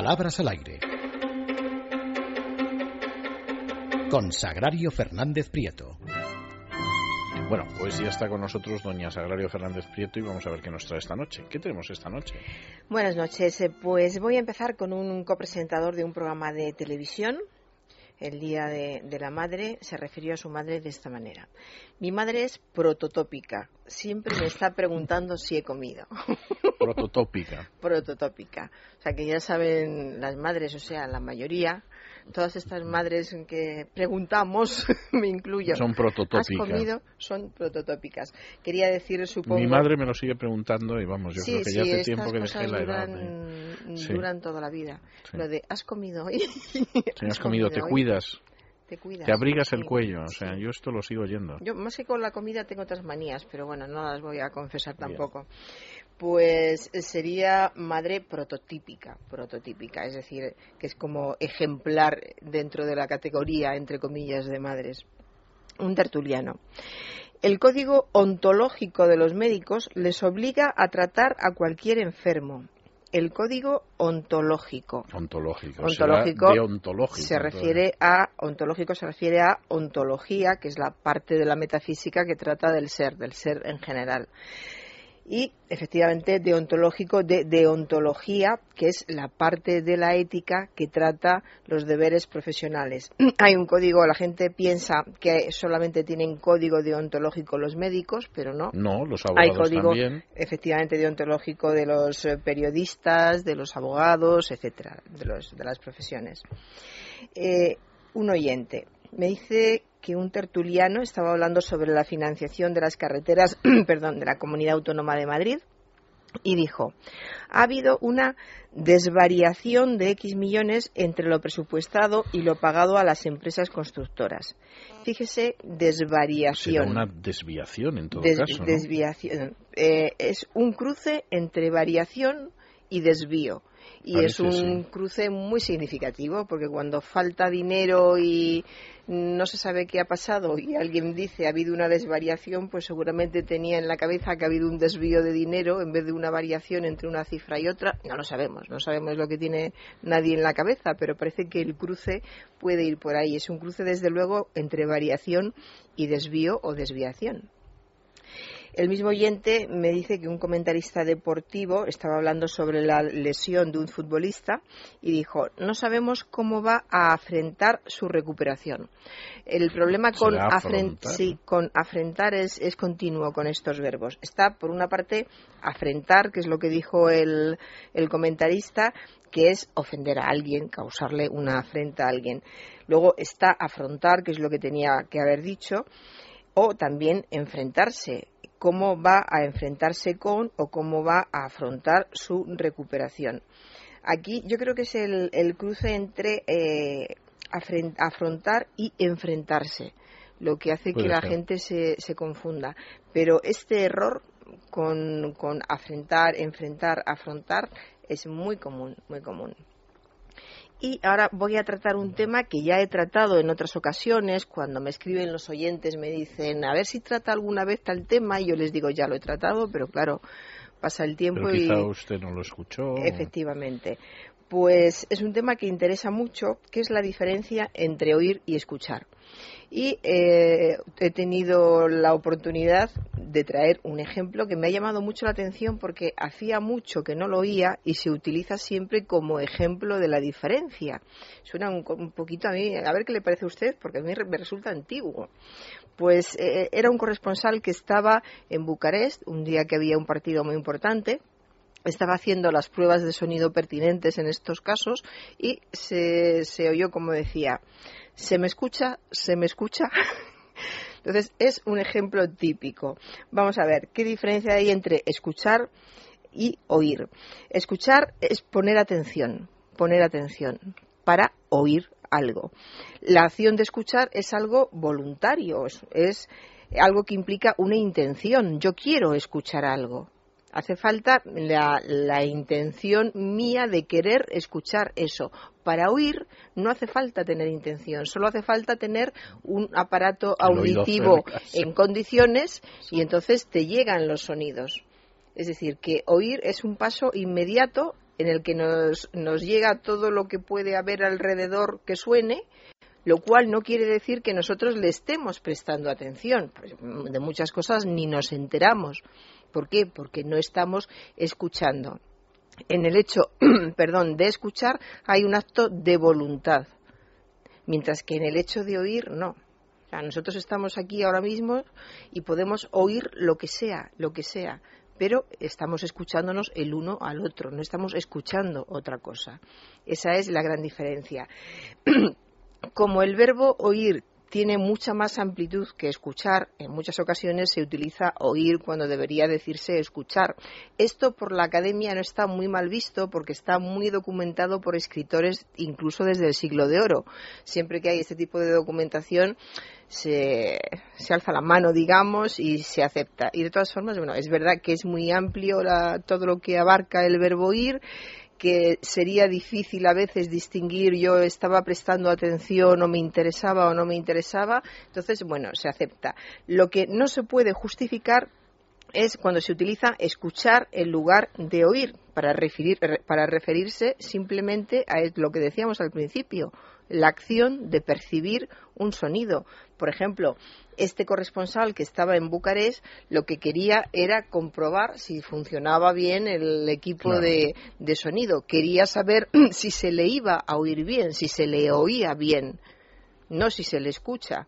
Palabras al aire. Con Sagrario Fernández Prieto. Bueno, pues ya está con nosotros doña Sagrario Fernández Prieto y vamos a ver qué nos trae esta noche. ¿Qué tenemos esta noche? Buenas noches. Eh, Pues voy a empezar con un copresentador de un programa de televisión. El Día de, de la Madre se refirió a su madre de esta manera. Mi madre es prototópica. Siempre me está preguntando si he comido. Prototópica. prototópica. O sea que ya saben las madres, o sea, la mayoría, todas estas madres que preguntamos, me incluyo. Son ¿Has prototópicas. comido? Son prototópicas. Quería decir, supongo. Mi madre me lo sigue preguntando y vamos, yo sí, creo que sí, ya hace tiempo que dejé la edad. duran, de- Sí. duran toda la vida. Sí. Lo de, ¿has comido hoy? Si has comido, te hoy? cuidas, Te cuidas. te abrigas el cuello. O sea, yo esto lo sigo oyendo. Yo más que con la comida tengo otras manías, pero bueno, no las voy a confesar Bien. tampoco. Pues eh, sería madre prototípica, prototípica, es decir, que es como ejemplar dentro de la categoría, entre comillas, de madres. Un tertuliano. El código ontológico de los médicos les obliga a tratar a cualquier enfermo. El código ontológico. Ontológico. Ontológico se refiere a ontológico se refiere a ontología que es la parte de la metafísica que trata del ser del ser en general y efectivamente deontológico de deontología que es la parte de la ética que trata los deberes profesionales hay un código la gente piensa que solamente tienen código deontológico los médicos pero no No, los hay abogados código también. efectivamente deontológico de los eh, periodistas, de los abogados, etcétera, de, los, de las profesiones. Eh, un oyente me dice que un tertuliano estaba hablando sobre la financiación de las carreteras, perdón, de la Comunidad Autónoma de Madrid y dijo, ha habido una desvariación de X millones entre lo presupuestado y lo pagado a las empresas constructoras. Fíjese, Será desvariación. una desviación en todo Des- caso. ¿no? desviación. Eh, es un cruce entre variación y desvío. Y es un sí. cruce muy significativo, porque cuando falta dinero y no se sabe qué ha pasado y alguien dice ha habido una desvariación, pues seguramente tenía en la cabeza que ha habido un desvío de dinero en vez de una variación entre una cifra y otra. No lo sabemos, no sabemos lo que tiene nadie en la cabeza, pero parece que el cruce puede ir por ahí. Es un cruce, desde luego, entre variación y desvío o desviación. El mismo oyente me dice que un comentarista deportivo estaba hablando sobre la lesión de un futbolista y dijo, no sabemos cómo va a afrontar su recuperación. El problema con, Será afren- afrontar. sí, con afrentar es, es continuo con estos verbos. Está, por una parte, afrentar, que es lo que dijo el, el comentarista, que es ofender a alguien, causarle una afrenta a alguien. Luego está afrontar, que es lo que tenía que haber dicho, o también enfrentarse, cómo va a enfrentarse con o cómo va a afrontar su recuperación. Aquí yo creo que es el, el cruce entre eh, afrontar y enfrentarse, lo que hace Puede que la gente se, se confunda. Pero este error con, con afrentar, enfrentar, afrontar es muy común, muy común. Y ahora voy a tratar un tema que ya he tratado en otras ocasiones. Cuando me escriben los oyentes me dicen, a ver si trata alguna vez tal tema. Y yo les digo, ya lo he tratado, pero claro, pasa el tiempo Pero y... quizá usted no lo escuchó. Efectivamente. Pues es un tema que interesa mucho, que es la diferencia entre oír y escuchar. Y eh, he tenido la oportunidad de traer un ejemplo que me ha llamado mucho la atención porque hacía mucho que no lo oía y se utiliza siempre como ejemplo de la diferencia. Suena un, un poquito a mí, a ver qué le parece a usted, porque a mí me resulta antiguo. Pues eh, era un corresponsal que estaba en Bucarest un día que había un partido muy importante estaba haciendo las pruebas de sonido pertinentes en estos casos y se, se oyó como decía, se me escucha, se me escucha. Entonces es un ejemplo típico. Vamos a ver, ¿qué diferencia hay entre escuchar y oír? Escuchar es poner atención, poner atención para oír algo. La acción de escuchar es algo voluntario, es, es algo que implica una intención. Yo quiero escuchar algo. Hace falta la, la, intención mía de querer escuchar eso. Para oír no hace falta tener intención, solo hace falta tener un aparato auditivo en condiciones y entonces te llegan los sonidos. Es decir, que oír es un paso inmediato en el que nos, nos llega todo lo que puede haber alrededor que suene, lo cual no quiere decir que nosotros le estemos prestando atención. Pues, de muchas cosas ni nos enteramos. ¿Por qué? Porque no estamos escuchando. En el hecho, perdón, de escuchar hay un acto de voluntad, mientras que en el hecho de oír no. nosotros estamos aquí ahora mismo y podemos oír lo que sea, lo que sea, pero estamos escuchándonos el uno al otro, no estamos escuchando otra cosa. Esa es la gran diferencia. Como el verbo oír tiene mucha más amplitud que escuchar. En muchas ocasiones se utiliza oír cuando debería decirse escuchar. Esto por la academia no está muy mal visto porque está muy documentado por escritores incluso desde el siglo de oro. Siempre que hay este tipo de documentación se, se alza la mano, digamos, y se acepta. Y de todas formas, bueno, es verdad que es muy amplio todo lo que abarca el verbo ir que sería difícil a veces distinguir yo estaba prestando atención o me interesaba o no me interesaba, entonces, bueno, se acepta. Lo que no se puede justificar es cuando se utiliza escuchar en lugar de oír para, referir, para referirse simplemente a lo que decíamos al principio, la acción de percibir un sonido. Por ejemplo, este corresponsal que estaba en Bucarest lo que quería era comprobar si funcionaba bien el equipo de, de sonido. Quería saber si se le iba a oír bien, si se le oía bien, no si se le escucha.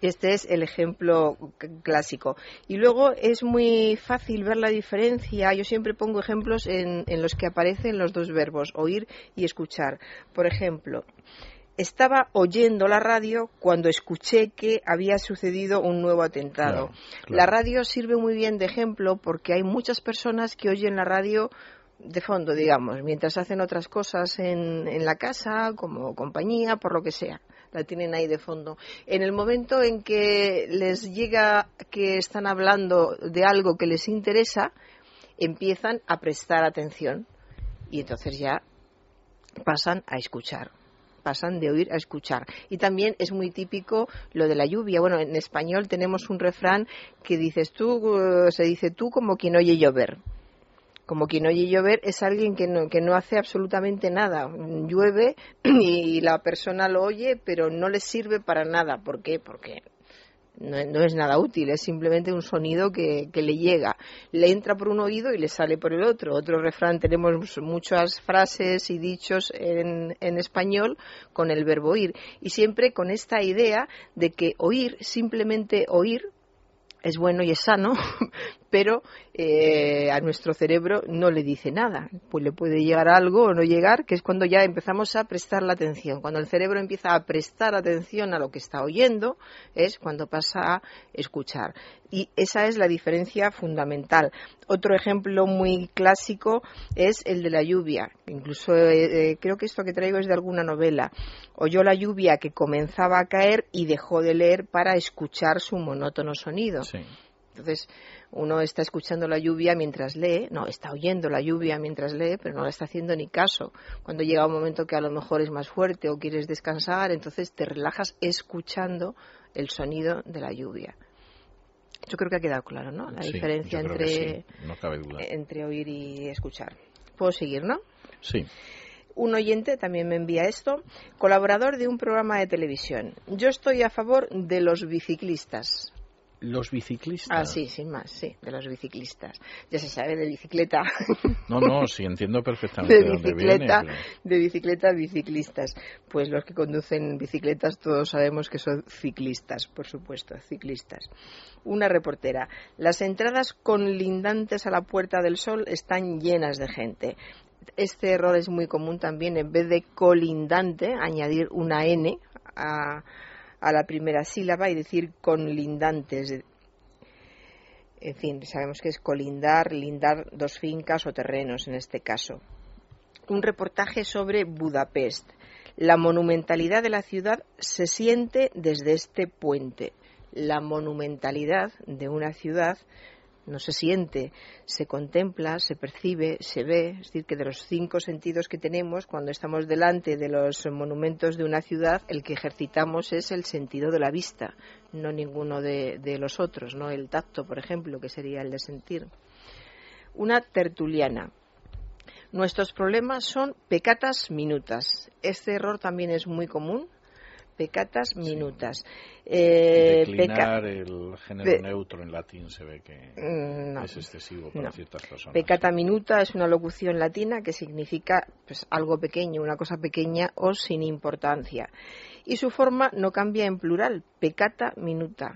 Este es el ejemplo clásico. Y luego es muy fácil ver la diferencia. Yo siempre pongo ejemplos en, los que aparecen los dos verbos, oír y escuchar. Por ejemplo, estaba oyendo la radio cuando escuché que había sucedido un nuevo atentado. La radio sirve muy bien de ejemplo porque hay muchas personas que oyen la radio de fondo, digamos, mientras hacen otras cosas en la casa, como compañía, por lo que sea la tienen ahí de fondo. En el momento en que les llega que están hablando de algo que les interesa, empiezan a prestar atención y entonces ya pasan a escuchar pasan de oír a escuchar. Y también es muy típico lo de la lluvia. Bueno, en español tenemos un refrán que dices tú, eh, se dice tú como quien oye llover como quien oye llover es alguien que no, que no hace absolutamente nada. Llueve y la persona lo oye, pero no le sirve para nada. ¿Por qué? Porque no, es nada útil, es simplemente un sonido que, que, le llega. Le entra por un oído y le sale por el otro. Otro refrán, tenemos muchas frases y dichos en, en español con el verbo oír. Y siempre con esta idea de que oír, simplemente oír, es bueno y es sano, pero eh, a nuestro cerebro no le dice nada. Pues le puede llegar algo o no llegar, que es cuando ya empezamos a prestar la atención. Cuando el cerebro empieza a prestar atención a lo que está oyendo, es cuando pasa a escuchar. Y esa es la diferencia fundamental. Otro ejemplo muy clásico es el de la lluvia. Incluso eh, eh, creo que esto que traigo es de alguna novela. Oyó la lluvia que comenzaba a caer y dejó de leer para escuchar su monótono sonido. Entonces, uno está escuchando la lluvia mientras lee, no, está oyendo la lluvia mientras lee, pero no le está haciendo ni caso. Cuando llega un momento que a lo mejor es más fuerte o quieres descansar, entonces te relajas escuchando el sonido de la lluvia. Yo creo que ha quedado claro, ¿no? La diferencia entre, entre oír y escuchar. Puedo seguir, ¿no? Sí. Un oyente también me envía esto, colaborador de un programa de televisión. Yo estoy a favor de los biciclistas los biciclistas. Ah, sí, sin más, sí, de los biciclistas. Ya se sabe, de bicicleta. No, no, sí, entiendo perfectamente de, bicicleta, viene, De bicicleta biciclistas. Pues los que conducen bicicletas todos sabemos que son ciclistas, por supuesto, ciclistas. Una reportera. Las entradas conlindantes a la Puerta del Sol están llenas de gente. Este error es muy común también, en vez de colindante, añadir una N a a la primera sílaba y decir conlindantes. En fin, sabemos que es colindar, lindar dos fincas o terrenos en este caso. Un reportaje sobre Budapest. La monumentalidad de la ciudad se siente desde este puente. La monumentalidad de una ciudad no se siente, se contempla, se percibe, se ve, es decir, que de los cinco sentidos que tenemos cuando estamos delante de los monumentos de una ciudad, el que ejercitamos es el sentido de la vista, no ninguno de, los otros, no el tacto, por ejemplo, que sería el de sentir. Una tertuliana. Nuestros problemas son pecatas minutas. Este error también es muy común pecatas minutas. Eh, Declinar el género neutro en latín se ve que mm, es excesivo para ciertas personas. Pecata minuta es una locución latina que significa pues, algo pequeño, una cosa pequeña o sin importancia. Y su forma no cambia en plural, pecata minuta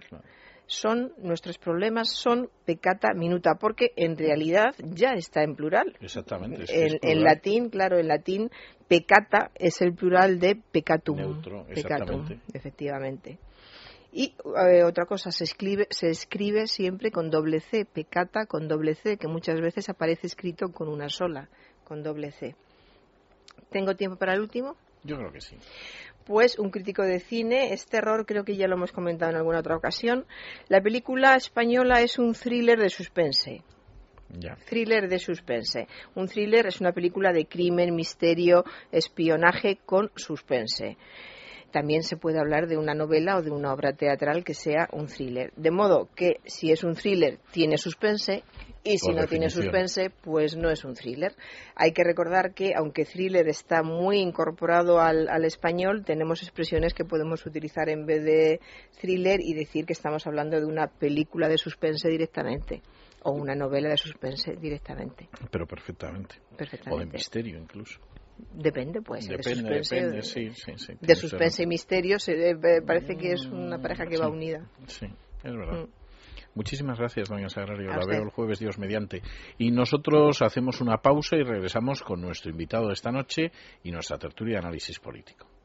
son nuestros problemas son pecata minuta, porque en realidad ya está en plural. Exactamente. en, latín, claro, en latín pecata es el plural de pecatum. Neutro, efectivamente. Y eh, otra cosa, se escribe, se escribe siempre con doble C, pecata con doble C, que muchas veces aparece escrito con una sola, con doble C. ¿Tengo tiempo para el último? Yo creo que sí pues un crítico de cine. Este error creo que ya lo hemos comentado en alguna otra ocasión. La película española es un thriller de suspense. Thriller de suspense. Un thriller es una película de crimen, misterio, espionaje con suspense. También se puede hablar de una novela o de una obra teatral que sea un thriller. De modo que si es un thriller tiene suspense y si no tiene suspense, pues no es un thriller. Hay que recordar que, aunque thriller está muy incorporado al, español, tenemos expresiones que podemos utilizar en vez de thriller y decir que estamos hablando de una película de suspense directamente o una novela de suspense directamente. Pero perfectamente. O de misterio incluso. Depende, pues. Depende, de suspense, depende, sí, sí, sí, de suspense y misterio se, eh, parece que es una pareja que va unida. Sí, es verdad. Mm. Muchísimas gracias, doña Sagrario. La veo el jueves, Dios mediante. Y nosotros hacemos una pausa y regresamos con nuestro invitado de esta noche y nuestra tertulia de análisis político.